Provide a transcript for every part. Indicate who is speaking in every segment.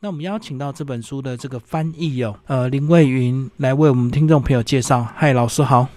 Speaker 1: 那我们邀请到这本书的这个翻译哦，呃，林蔚云来为我们听众朋友介绍。嗨，老师好。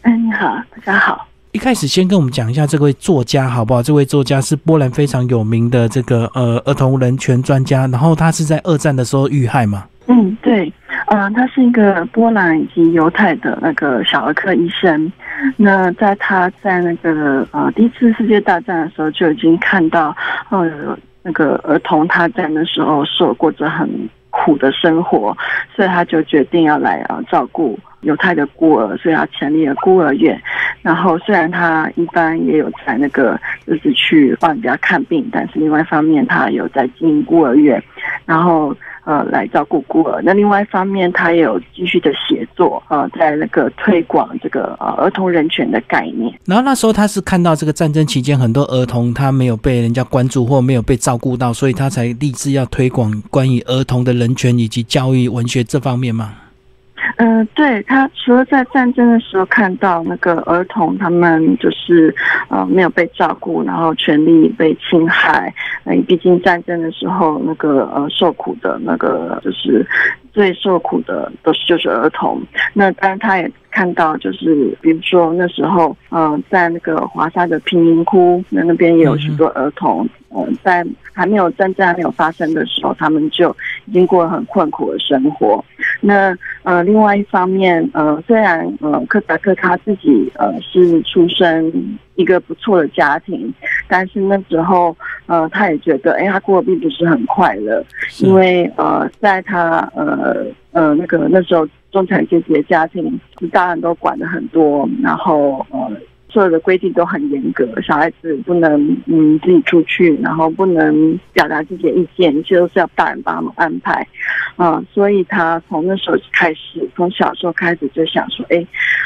Speaker 2: 哎，你好，大家好。
Speaker 1: 一开始先跟我们讲一下这位作家好不好？这位作家是波兰非常有名的这个呃儿童人权专家，然后他是在二战的时候遇害嘛？
Speaker 2: 嗯，对，嗯，他是一个波兰以及犹太的那个小儿科医生。那在他在那个呃第一次世界大战的时候就已经看到呃。那个儿童他在那时候受过着很苦的生活，所以他就决定要来啊照顾犹太的孤儿，所以他成立了孤儿院。然后虽然他一般也有在那个就是去帮人家看病，但是另外一方面他有在经营孤儿院，然后。呃，来照顾孤儿。那另外一方面，他也有继续的写作，呃，在那个推广这个呃儿童人权的概念。
Speaker 1: 然后那时候他是看到这个战争期间很多儿童他没有被人家关注或没有被照顾到，所以他才立志要推广关于儿童的人权以及教育文学这方面吗？
Speaker 2: 嗯，对他除了在战争的时候看到那个儿童他们就是呃没有被照顾，然后权利被侵害。嗯，毕竟战争的时候那个呃受苦的那个就是最受苦的都是就是儿童。那当然他也看到就是比如说那时候嗯在那个华沙的贫民窟那那边也有许多儿童。嗯，在还没有战争还没有发生的时候，他们就已经过了很困苦的生活。那呃，另外一方面，呃，虽然呃，克扎克他自己呃是出生一个不错的家庭，但是那时候呃，他也觉得，哎，他过得并不是很快乐，因为呃，在他呃呃那个那时候中产阶级的家庭，大人都管的很多，然后呃。所有的规定都很严格，小孩子不能嗯自己出去，然后不能表达自己的意见，一切都是要大人帮他们安排，啊，所以他从那时候开始，从小时候开始就想说，哎，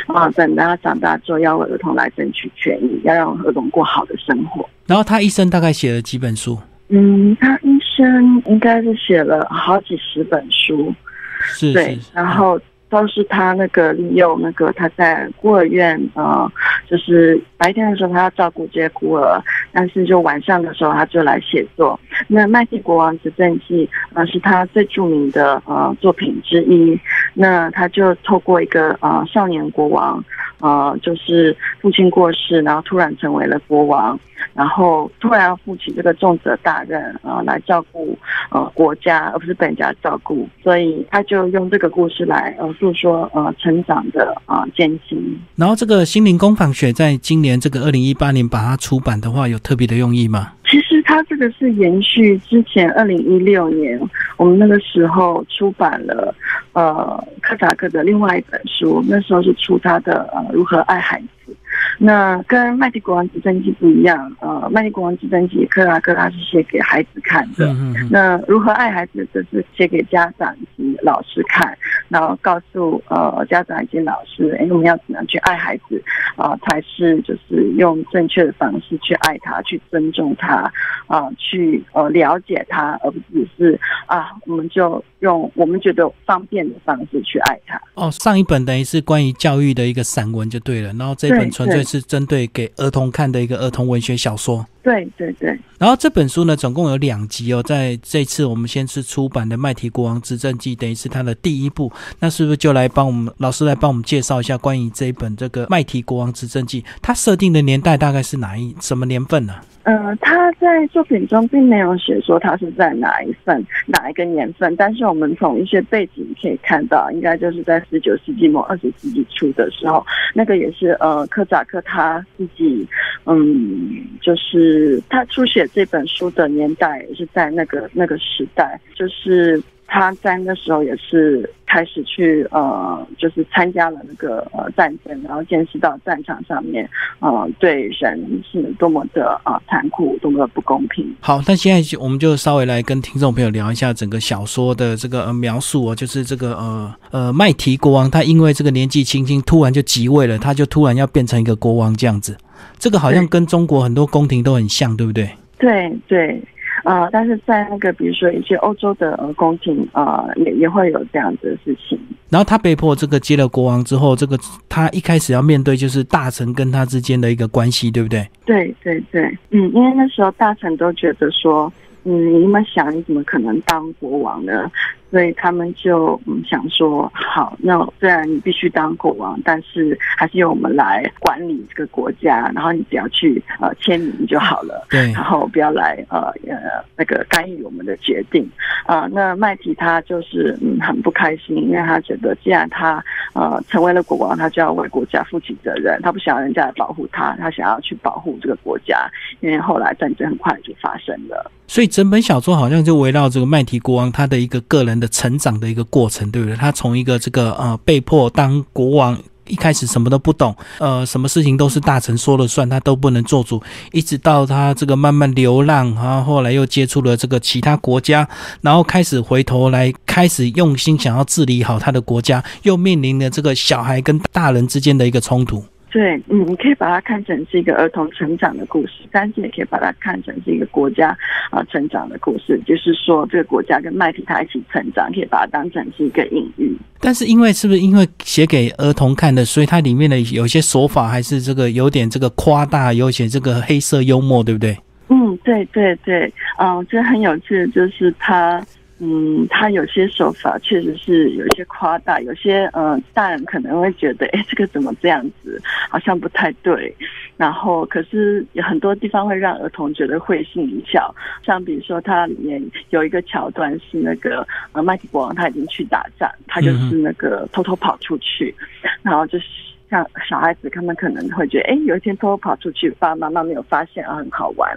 Speaker 2: 啊，等他长大之后要为儿童来争取权益，要让儿童过好的生活。
Speaker 1: 然后他一生大概写了几本书？
Speaker 2: 嗯，他一生应该是写了好几十本书，
Speaker 1: 是，对，
Speaker 2: 然后。都是他那个利用那个他在孤儿院呃，就是白天的时候他要照顾这些孤儿，但是就晚上的时候他就来写作。那《麦蒂国王执政记》呃是他最著名的呃作品之一。那他就透过一个呃少年国王。呃，就是父亲过世，然后突然成为了国王，然后突然要负起这个重责大任啊，来照顾呃国家，而不是本家照顾，所以他就用这个故事来呃诉说呃成长的啊艰辛。
Speaker 1: 然后这个心灵工坊学在今年这个二零一八年把它出版的话，有特别的用意吗？
Speaker 2: 其实它这个是延续之前二零一六年我们那个时候出版了呃科扎克的另外一本书，那时候是出他的呃如何爱孩子。那跟《麦迪国王直升机》不一样，呃，《麦迪国王直升机》克拉克拉是写给孩子看的，那如何爱孩子，则是写给家长及老师看，然后告诉呃家长以及老师，哎，我们要怎样去爱孩子啊，才是就是用正确的方式去爱他，去尊重他啊，去呃了解他，而不只是啊，我们就用我们觉得方便的方式去爱他。
Speaker 1: 哦，上一本等于是关于教育的一个散文就对了，然后这本纯粹。是针对给儿童看的一个儿童文学小说。
Speaker 2: 对对对。
Speaker 1: 然后这本书呢，总共有两集哦。在这次我们先是出版的《麦提国王执政记》，等于是他的第一部。那是不是就来帮我们老师来帮我们介绍一下关于这一本这个《麦提国王执政记》？它设定的年代大概是哪一什么年份呢？
Speaker 2: 呃，他在作品中并没有写说他是在哪一份哪一个年份，但是我们从一些背景可以看到，应该就是在十九世纪末二十世纪初的时候，那个也是呃科扎克他自己，嗯，就是他书写这本书的年代也是在那个那个时代，就是。他在那时候也是开始去呃，就是参加了那个呃战争，然后见识到战场上面呃对人是多么的啊残酷，多么的不公平。
Speaker 1: 好，那现在我们就稍微来跟听众朋友聊一下整个小说的这个呃描述哦，就是这个呃呃麦提国王，他因为这个年纪轻轻突然就即位了，他就突然要变成一个国王这样子，这个好像跟中国很多宫廷都很像，对不对？
Speaker 2: 对对。呃，但是在那个比如说一些欧洲的呃宫廷啊，也也会有这样子的事情。
Speaker 1: 然后他被迫这个接了国王之后，这个他一开始要面对就是大臣跟他之间的一个关系，对不对？
Speaker 2: 对对对，嗯，因为那时候大臣都觉得说，嗯，你们想，你怎么可能当国王呢？所以他们就嗯想说，好，那虽然你必须当国王，但是还是由我们来管理这个国家，然后你只要去呃签名就好了，
Speaker 1: 对，
Speaker 2: 然后不要来呃呃那个干预我们的决定啊。那麦提他就是嗯很不开心，因为他觉得既然他呃成为了国王，他就要为国家负起责任，他不想要人家来保护他，他想要去保护这个国家，因为后来战争很快就发生了。
Speaker 1: 所以整本小说好像就围绕这个麦提国王他的一个个人的成长的一个过程，对不对？他从一个这个呃被迫当国王，一开始什么都不懂，呃，什么事情都是大臣说了算，他都不能做主，一直到他这个慢慢流浪，然后后来又接触了这个其他国家，然后开始回头来开始用心想要治理好他的国家，又面临了这个小孩跟大人之间的一个冲突。
Speaker 2: 对，嗯，你可以把它看成是一个儿童成长的故事，但是也可以把它看成是一个国家啊成长的故事。就是说，这个国家跟麦皮他一起成长，可以把它当成是一个隐喻。
Speaker 1: 但是，因为是不是因为写给儿童看的，所以它里面的有些手法还是这个有点这个夸大，有些这个黑色幽默，对不对？
Speaker 2: 嗯，对对对，嗯，这很有趣，就是他。嗯，他有些手法确实是有一些夸大，有些呃，大人可能会觉得，哎，这个怎么这样子，好像不太对。然后，可是有很多地方会让儿童觉得会心一笑，像比如说，它里面有一个桥段是那个呃，麦迪国王他已经去打仗，他就是那个偷偷跑出去，然后就是。像小孩子，他们可能会觉得，哎，有一天偷偷跑出去，爸爸妈妈没有发现，啊，很好玩。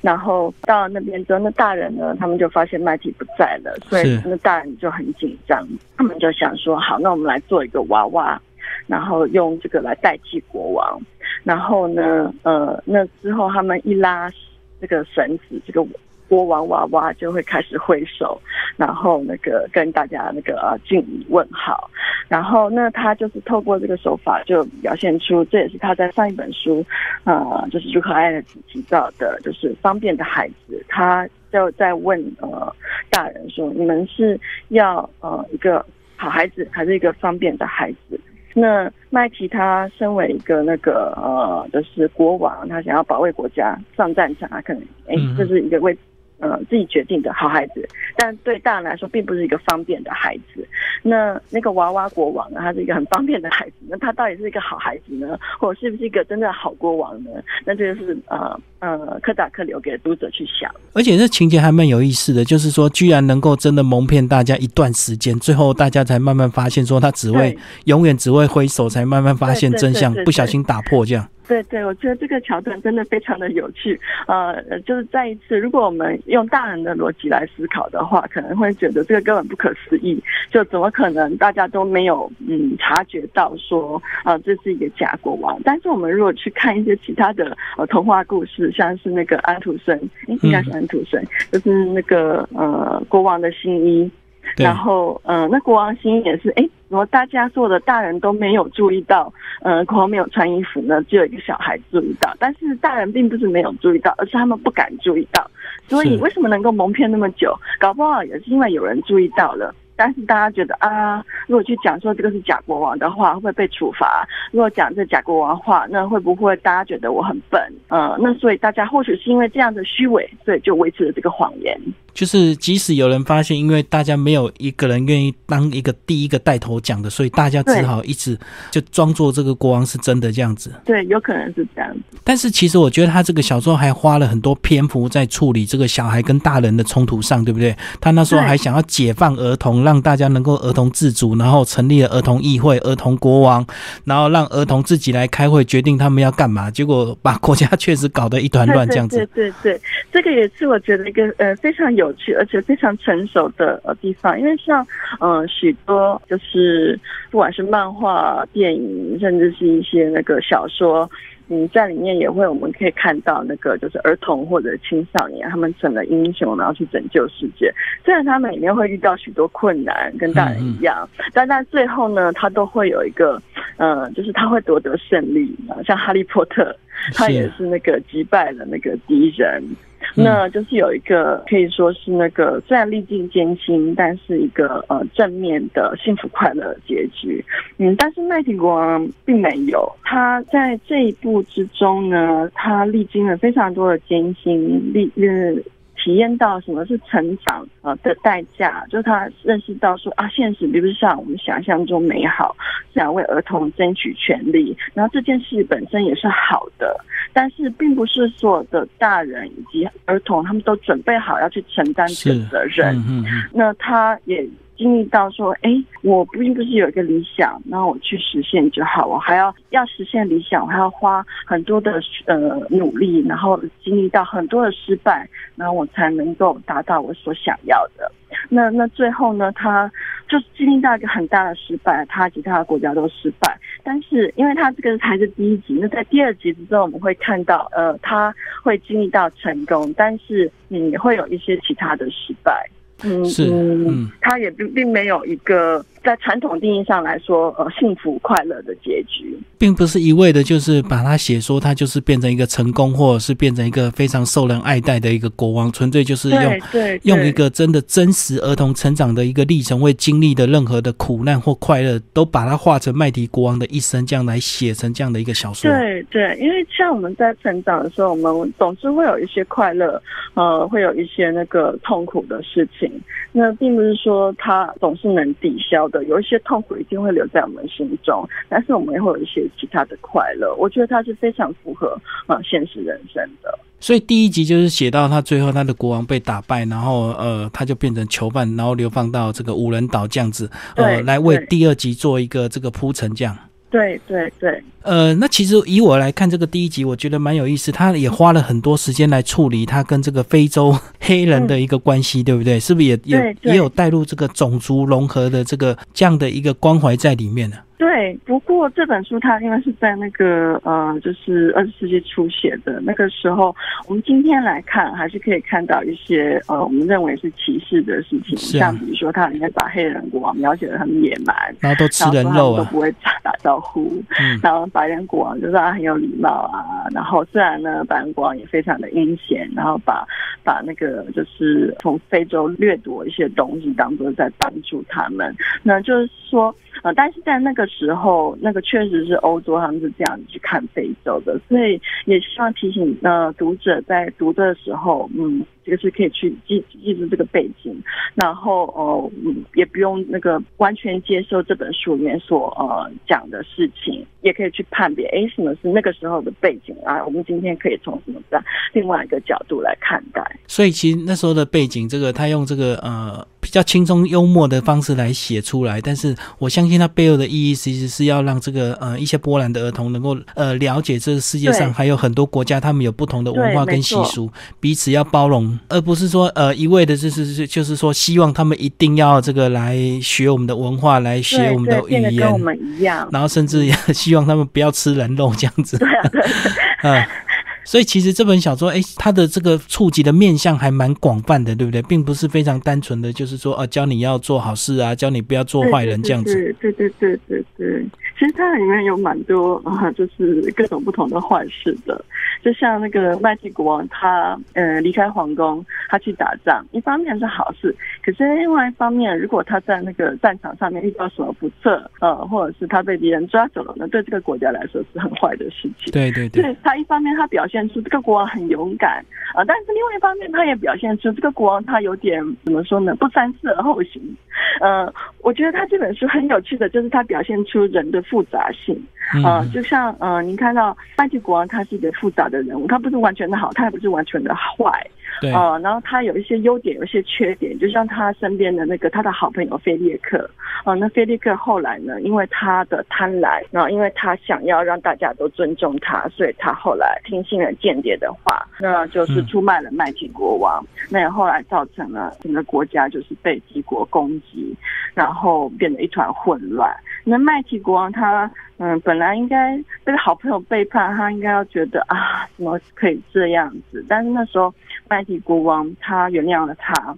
Speaker 2: 然后到那边之后，那大人呢，他们就发现麦提不在了，所以那大人就很紧张。他们就想说，好，那我们来做一个娃娃，然后用这个来代替国王。然后呢，呃，那之后他们一拉这个绳子，这个。国王娃娃就会开始挥手，然后那个跟大家那个呃敬礼问好，然后那他就是透过这个手法就表现出，这也是他在上一本书，呃，就是如何爱的提到的，就是方便的孩子，他就在问呃大人说，你们是要呃一个好孩子，还是一个方便的孩子？那麦提他身为一个那个呃就是国王，他想要保卫国家上战场，他可能哎这是一个为。呃，自己决定的好孩子，但对大人来说，并不是一个方便的孩子。那那个娃娃国王呢？他是一个很方便的孩子，那他到底是一个好孩子呢，或者是不是一个真正好国王呢？那这就是呃呃，柯达克留给读者去想。
Speaker 1: 而且这情节还蛮有意思的，就是说，居然能够真的蒙骗大家一段时间，最后大家才慢慢发现，说他只会永远只会挥手，才慢慢发现真相，不小心打破这样。
Speaker 2: 对对，我觉得这个桥段真的非常的有趣。呃，就是再一次，如果我们用大人的逻辑来思考的话，可能会觉得这个根本不可思议。就怎么可能大家都没有嗯察觉到说，呃，这是一个假国王？但是我们如果去看一些其他的呃童话故事，像是那个安徒生，应该是安徒生，就是那个呃国王的新衣。然后，嗯，那国王新也是，哎，怎么大家所有的大人都没有注意到，嗯，国王没有穿衣服呢？只有一个小孩注意到，但是大人并不是没有注意到，而是他们不敢注意到。所以为什么能够蒙骗那么久？搞不好也是因为有人注意到了。但是大家觉得啊，如果去讲说这个是假国王的话，会不会被处罚？如果讲这假国王话，那会不会大家觉得我很笨？呃，那所以大家或许是因为这样的虚伪，所以就维持了这个谎言。
Speaker 1: 就是即使有人发现，因为大家没有一个人愿意当一个第一个带头讲的，所以大家只好一直就装作这个国王是真的这样子。
Speaker 2: 对，有可能是这样子。
Speaker 1: 但是其实我觉得他这个小说还花了很多篇幅在处理这个小孩跟大人的冲突上，对不对？他那时候还想要解放儿童，让大家能够儿童自主，然后成立了儿童议会、儿童国王，然后让儿童自己来开会决定他们要干嘛。结果把国家确实搞得一团乱，这样子。
Speaker 2: 对对对，这个也是我觉得一个呃非常有。趣而且非常成熟的呃地方，因为像呃许多就是不管是漫画、电影，甚至是一些那个小说，嗯在里面也会我们可以看到那个就是儿童或者青少年他们成了英雄，然后去拯救世界。虽然他们里面会遇到许多困难，跟大人一样，但但最后呢，他都会有一个呃，就是他会夺得胜利。像哈利波特，他也是那个击败了那个敌人。那就是有一个可以说是那个虽然历尽艰辛，但是一个呃正面的幸福快乐结局。嗯，但是麦提国王并没有，他在这一步之中呢，他历经了非常多的艰辛，历呃体验到什么是成长呃的代价，就是他认识到说啊，现实并不是像我们想象中美好，想为儿童争取权利，然后这件事本身也是好的，但是并不是所有的大人以及儿童他们都准备好要去承担这个责任，
Speaker 1: 嗯嗯
Speaker 2: 那他也。经历到说，哎，我并不是有一个理想，然后我去实现就好，我还要要实现理想，我还要花很多的呃努力，然后经历到很多的失败，然后我才能够达到我所想要的。那那最后呢，他就是经历到一个很大的失败，他其他的国家都失败，但是因为他这个才是第一集，那在第二集之中我们会看到，呃，他会经历到成功，但是嗯，也会有一些其他的失败。
Speaker 1: 嗯，是，嗯，
Speaker 2: 他也并并没有一个。在传统定义上来说，呃，幸福快乐的结局，
Speaker 1: 并不是一味的，就是把它写说他就是变成一个成功，或者是变成一个非常受人爱戴的一个国王，纯粹就是用用一个真的真实儿童成长的一个历程，会经历的任何的苦难或快乐，都把它画成麦迪国王的一生，这样来写成这样的一个小说。
Speaker 2: 对对，因为像我们在成长的时候，我们总是会有一些快乐，呃，会有一些那个痛苦的事情，那并不是说他总是能抵消。的有一些痛苦一定会留在我们心中，但是我们也会有一些其他的快乐。我觉得它是非常符合呃现实人生的。
Speaker 1: 所以第一集就是写到他最后他的国王被打败，然后呃他就变成囚犯，然后流放到这个无人岛这样子，呃来为第二集做一个这个铺陈这样。
Speaker 2: 对对对，
Speaker 1: 呃，那其实以我来看这个第一集，我觉得蛮有意思。他也花了很多时间来处理他跟这个非洲黑人的一个关系，对不对？是不是也也也有带入这个种族融合的这个这样的一个关怀在里面呢？
Speaker 2: 对，不过这本书它因为是在那个呃，就是二十世纪初写的，那个时候，我们今天来看还是可以看到一些呃，我们认为是歧视的事情，像比如说他里面把黑人国王描写的很野蛮，
Speaker 1: 然后都吃人肉
Speaker 2: 啊，都不会打打招呼，然后白人国王就是他很有礼貌啊，然后虽然呢，白人国王也非常的阴险，然后把把那个就是从非洲掠夺一些东西当做在帮助他们，那就是说。呃，但是在那个时候，那个确实是欧洲他们是这样去看非洲的，所以也希望提醒呃读者在读的时候，嗯。这个是可以去记记住这个背景，然后呃嗯也不用那个完全接受这本书里面所呃讲的事情，也可以去判别，哎什么是那个时候的背景啊？我们今天可以从什么在另外一个角度来看待。
Speaker 1: 所以其实那时候的背景，这个他用这个呃比较轻松幽默的方式来写出来，但是我相信它背后的意义其实是要让这个呃一些波兰的儿童能够呃了解这个世界上还有很多国家，他们有不同的文化跟习俗，彼此要包容。而不是说呃一味的，就是是就是说，希望他们一定要这个来学我们的文化，来学我们的语言，
Speaker 2: 跟我们一样。
Speaker 1: 然后甚至希望他们不要吃人肉这样子。
Speaker 2: 对啊，对。
Speaker 1: 嗯，所以其实这本小说，哎，它的这个触及的面向还蛮广泛的，对不对？并不是非常单纯的，就是说，呃，教你要做好事啊，教你不要做坏人这样子。
Speaker 2: 对对对对对。其实它里面有蛮多啊，就是各种不同的坏事的。就像那个麦蒂国王，他呃离开皇宫，他去打仗，一方面是好事，可是另外一方面，如果他在那个战场上面遇到什么不测，呃，或者是他被敌人抓走了，那对这个国家来说是很坏的事情。
Speaker 1: 对对对。
Speaker 2: 他一方面他表现出这个国王很勇敢啊，但是另外一方面他也表现出这个国王他有点怎么说呢？不三思而后行。呃，我觉得他这本书很有趣的就是他表现出人的。复杂性，呃，就像呃，您看到埃及国王，他是一个复杂的人物，他不是完全的好，他也不是完全的坏，
Speaker 1: 对，
Speaker 2: 呃，然后他有一些优点，有一些缺点，就像他身边的那个他的好朋友菲利克，呃，那菲利克后来呢，因为他的贪婪，然后因为他想要让大家都尊重他，所以他后来听信了间谍的话，那就是出卖了麦提国王，那也后来造成了整个国家就是被敌国攻击，然后变得一团混乱。那麦提国王他嗯，本来应该这个好朋友背叛他，应该要觉得啊，怎么可以这样子？但是那时候麦提国王他原谅了他，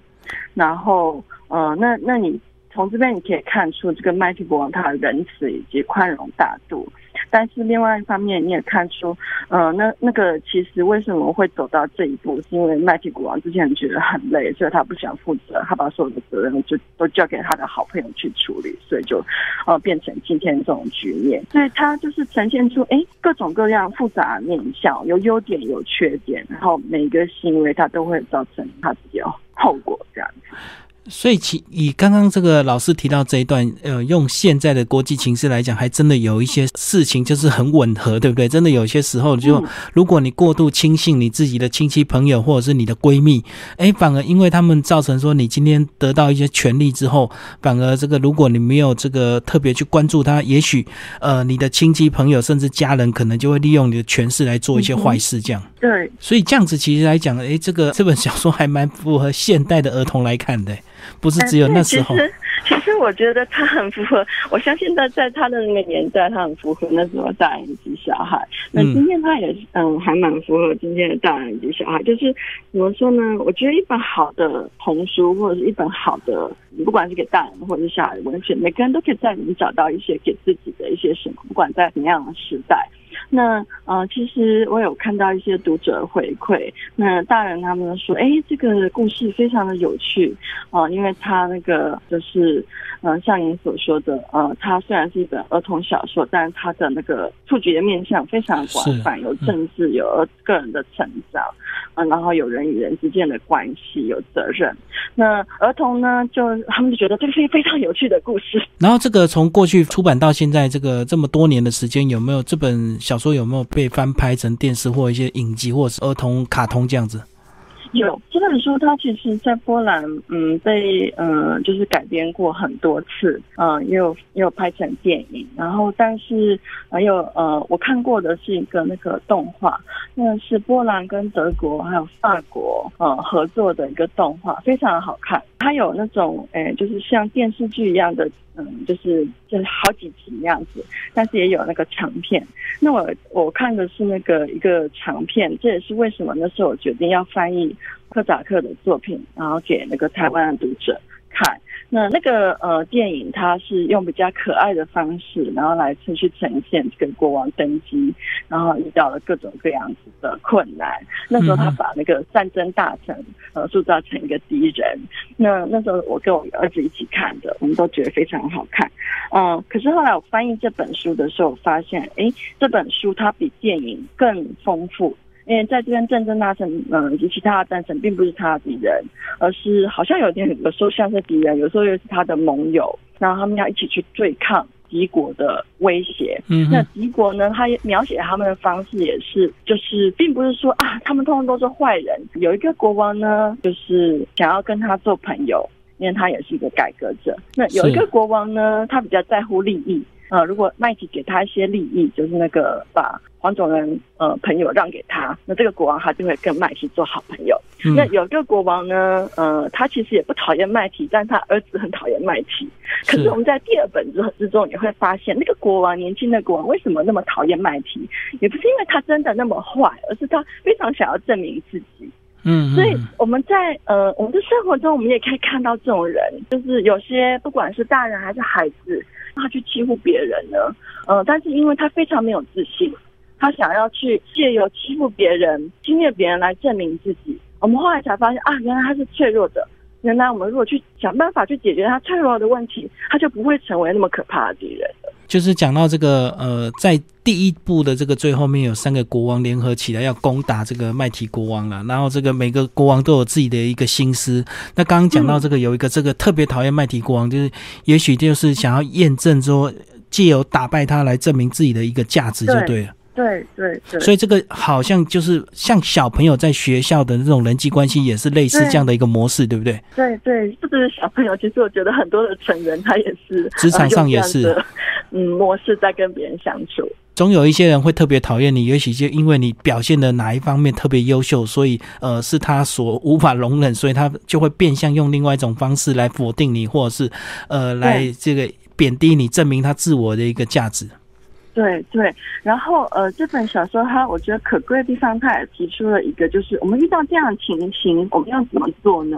Speaker 2: 然后呃，那那你从这边你可以看出这个麦提国王他的仁慈以及宽容大度。但是另外一方面，你也看出，呃，那那个其实为什么会走到这一步，是因为麦提国王之前觉得很累，所以他不想负责，他把所有的责任就都交给他的好朋友去处理，所以就呃变成今天这种局面。所以他就是呈现出哎各种各样复杂面相，有优点有缺点，然后每个行为他都会造成他自己的后果这样子。
Speaker 1: 所以，其以刚刚这个老师提到这一段，呃，用现在的国际形势来讲，还真的有一些事情就是很吻合，对不对？真的有些时候，就如果你过度轻信你自己的亲戚朋友或者是你的闺蜜，哎，反而因为他们造成说你今天得到一些权利之后，反而这个如果你没有这个特别去关注他，也许呃，你的亲戚朋友甚至家人可能就会利用你的权势来做一些坏事，这样。
Speaker 2: 对。
Speaker 1: 所以这样子其实来讲，哎，这个这本小说还蛮符合现代的儿童来看的。不是只有那时候。
Speaker 2: 其实，其实我觉得他很符合。我相信在在他的那个年代，他很符合那时候大人及小孩。那今天他也嗯，还蛮符合今天的大人及小孩。就是怎么说呢？我觉得一本好的童书，或者是一本好的，不管是给大人或者是小孩的文学，每个人都可以在里面找到一些给自己的一些什么。不管在什么样的时代。那呃，其实我有看到一些读者回馈，那大人他们说，哎，这个故事非常的有趣啊，因为他那个就是，呃，像您所说的，呃，它虽然是一本儿童小说，但是它的那个触觉的面向非常广泛，有政治，有个人的成长，啊，然后有人与人之间的关系，有责任。那儿童呢，就他们就觉得这个是一个非常有趣的故事。
Speaker 1: 然后这个从过去出版到现在，这个这么多年的时间，有没有这本小说有没有被翻拍成电视或一些影集，或者是儿童卡通这样子？
Speaker 2: 有这本书，它其实，在波兰，嗯，被嗯，就是改编过很多次，嗯，也有也有拍成电影，然后，但是还有呃，我看过的是一个那个动画，那是波兰跟德国还有法国呃合作的一个动画，非常好看。它有那种诶，就是像电视剧一样的，嗯，就是就是好几集那样子，但是也有那个长片。那我我看的是那个一个长片，这也是为什么那时候我决定要翻译科扎克的作品，然后给那个台湾的读者看。那那个呃电影，它是用比较可爱的方式，然后来去呈现这个国王登基，然后遇到了各种各样子的困难。那时候他把那个战争大臣呃塑造成一个敌人。那那时候我跟我儿子一起看的，我们都觉得非常好看。嗯，可是后来我翻译这本书的时候，发现哎，这本书它比电影更丰富。因为在这边战争大臣，嗯，以及其他的战臣，并不是他的敌人，而是好像有点有时候像是敌人，有时候又是他的盟友，然后他们要一起去对抗敌国的威胁。嗯，那敌国呢，他描写他们的方式也是，就是并不是说啊，他们通通都是坏人。有一个国王呢，就是想要跟他做朋友，因为他也是一个改革者。那有一个国王呢，他比较在乎利益。呃，如果麦提给他一些利益，就是那个把黄种人呃朋友让给他，那这个国王他就会跟麦提做好朋友。那有一个国王呢，呃，他其实也不讨厌麦提，但他儿子很讨厌麦提。可是我们在第二本之之中，你会发现那个国王年轻的国王为什么那么讨厌麦提？也不是因为他真的那么坏，而是他非常想要证明自己。
Speaker 1: 嗯，
Speaker 2: 所以我们在呃我们的生活中，我们也可以看到这种人，就是有些不管是大人还是孩子。他去欺负别人呢，呃，但是因为他非常没有自信，他想要去借由欺负别人、侵略别人来证明自己。我们后来才发现啊，原来他是脆弱的。原来我们如果去想办法去解决他脆弱的问题，他就不会成为那么可怕的敌人
Speaker 1: 就是讲到这个呃，在第一部的这个最后面有三个国王联合起来要攻打这个麦提国王了，然后这个每个国王都有自己的一个心思。那刚刚讲到这个有一个这个特别讨厌麦提国王，就是也许就是想要验证说借由打败他来证明自己的一个价值就对了。
Speaker 2: 对对对，
Speaker 1: 所以这个好像就是像小朋友在学校的那种人际关系，也是类似这样的一个模式，对不对？
Speaker 2: 对对，不只是小朋友，其实我觉得很多的成人他也是，
Speaker 1: 职场上也是，
Speaker 2: 嗯，模式在跟别人相处。
Speaker 1: 总有一些人会特别讨厌你，也许就因为你表现的哪一方面特别优秀，所以呃是他所无法容忍，所以他就会变相用另外一种方式来否定你，或者是呃来这个贬低你，证明他自我的一个价值。
Speaker 2: 对对，然后呃，这本小说它我觉得可贵的地方，它也提出了一个，就是我们遇到这样的情形，我们要怎么做呢？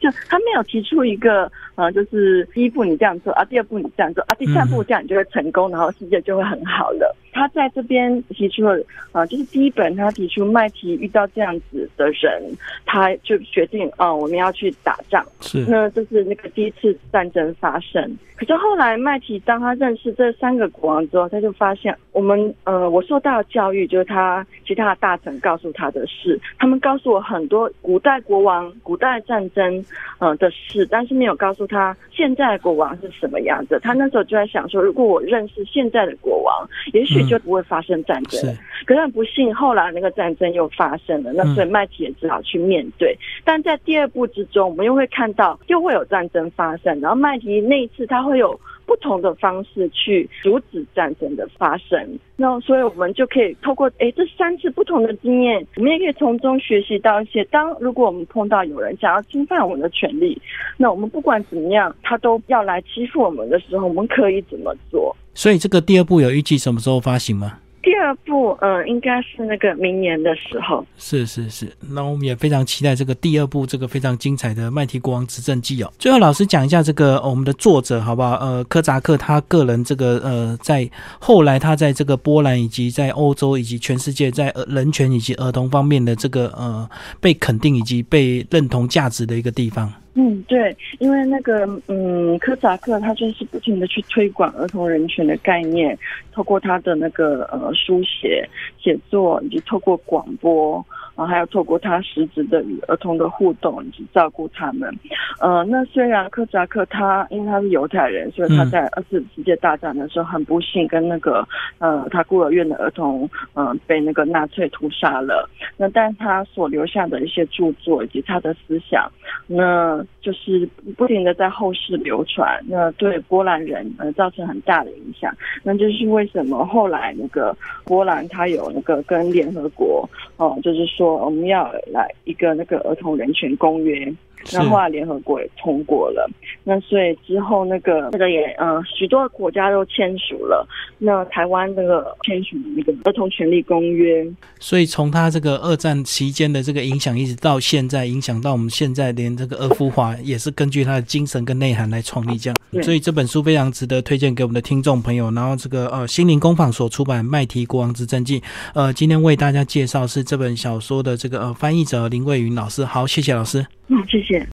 Speaker 2: 就他没有提出一个呃，就是第一步你这样做啊，第二步你这样做啊，第三步这样你就会成功，然后世界就会很好了。他在这边提出了啊，就是第一本他提出麦提遇到这样子的人，他就决定啊，我们要去打仗。
Speaker 1: 是，
Speaker 2: 那就是那个第一次战争发生。可是后来麦提当他认识这三个国王之后，他就发现我们呃，我受到的教育就是他其他的大臣告诉他的事，他们告诉我很多古代国王、古代战争呃的事，但是没有告诉他现在的国王是什么样子。他那时候就在想说，如果我认识现在的国王，也许就不会发生战争。可是很不幸，后来那个战争又发生了，那所以麦提也只好去面对。但在第二部之中，我们又会看到又会有战争发生，然后麦提那一次他。会有不同的方式去阻止战争的发生，那所以我们就可以透过诶这三次不同的经验，我们也可以从中学习到一些。当如果我们碰到有人想要侵犯我们的权利，那我们不管怎么样，他都要来欺负我们的时候，我们可以怎么做？
Speaker 1: 所以这个第二部有预计什么时候发行吗？
Speaker 2: 第二部，嗯，应该是那个明年的时候。
Speaker 1: 是是是，那我们也非常期待这个第二部，这个非常精彩的《麦提国王执政记》哦。最后，老师讲一下这个我们的作者好不好？呃，科扎克他个人这个呃，在后来他在这个波兰以及在欧洲以及全世界在人权以及儿童方面的这个呃被肯定以及被认同价值的一个地方。
Speaker 2: 嗯，对，因为那个，嗯，科扎克他就是不停的去推广儿童人权的概念，透过他的那个呃书写、写作，以及透过广播。然后还要透过他实质的与儿童的互动以及照顾他们，呃，那虽然科扎克他因为他是犹太人，所以他在二次世界大战的时候很不幸跟那个呃他孤儿院的儿童嗯被那个纳粹屠杀了，那但他所留下的一些著作以及他的思想，那就是不停的在后世流传，那对波兰人呃造成很大的影响，那就是为什么后来那个波兰他有那个跟联合国哦，就是说。我们要来一个那个儿童人权公约。那后来联合国也通过了，那所以之后那个那个也嗯许多国家都签署了，那台湾那个签署那个儿童权利公约。
Speaker 1: 所以从他这个二战期间的这个影响，一直到现在影响到我们现在，连这个二夫华也是根据他的精神跟内涵来创立这样。所以这本书非常值得推荐给我们的听众朋友。然后这个呃心灵工坊所出版《麦提国王之真记》，呃今天为大家介绍是这本小说的这个呃翻译者林桂云老师。好，谢谢老师。
Speaker 2: 嗯，谢谢。